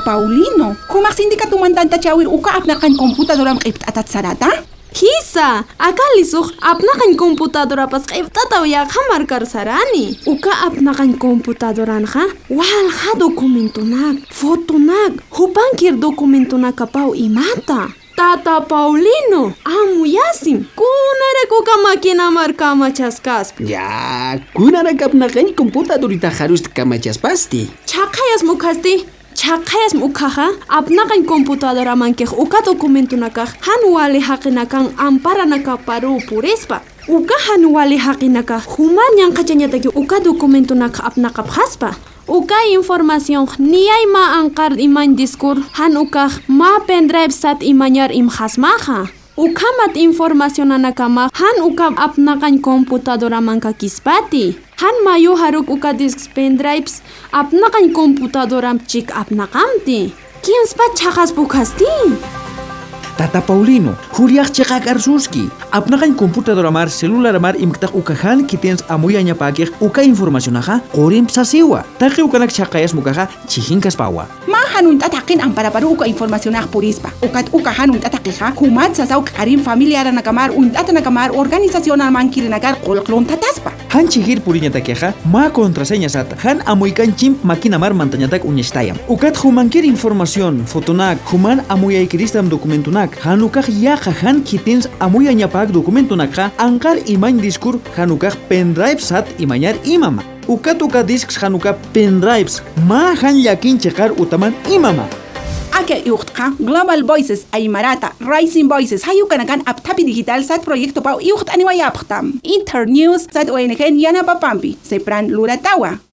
Paulino, kumak sindika tumandanta chawir uka apnakan komputadora mqipt'atat sarata? Kisa, akalisuq apnaqan computadorapas q'ipt'ataw marcar sarani. Uka apnaqan computadoranqa walqa documentunak, fotonak, hupankir documentunak pau imata. Tata Paulino, amuyasim, kunarekuka makina markamachasqaspi. Ya, kunarakapnaqaña computadorita harusqa kamachaspasti. Chaqayas mukhasti, chaqayas mukhaqa apnaqan computadora mankej uka documentunakaq hanuwali haqinakan amparanaka paru purispa. Uka hanuwali haqinaka human ñanqachañataki uka documentunaka apnaqap haspa. Uka información niyay ma anqar iman diskur han uka ma pendrive sat imañar imhasmaja. Ukamat información anakama han uka apnaqan computadora manka kispati. Han mayu haruk uka disks pendrives apnaqan computadora chik apnaqamti. Kinspa chaqas bukasti. Tata Paulino, Juliak chekak arsuski. Apnakan computadora mar, celular mar imktak ukahan kitens amuya nyapakir uka information aha, korim sasiwa. Taki ukanak chakayas mukaha chihinkas pawa. hanun tatakin amparapar uka informacionaj purispa. Ukat uka hanun tatakiqa humatsa sawqa qarin familiaranakamar untatanakamar organizacional mankirinakar qulqlun tataspa. Hanchijir puriñatakiqa ma contraseñasata han amuykanchimp maquinamar mantañatak uñachtayam ukat humankir información fotonak human amuyaykiristam documentunak hanukaj yaqa han kitins amuyañapak documentunaqa anqar imañ discur hanukaj pendrive sat imañar imama Ukat uka disks hanukak pendrives, ma han yakin chekar utaman imama. Ake iuqtqa Global Voices Aymarata Rising Voices hayukanakan aptapi digital sat proyecto pau iuqt aniwayapqtam. Internews sat ONG Yana Papampi Sepran Luratawa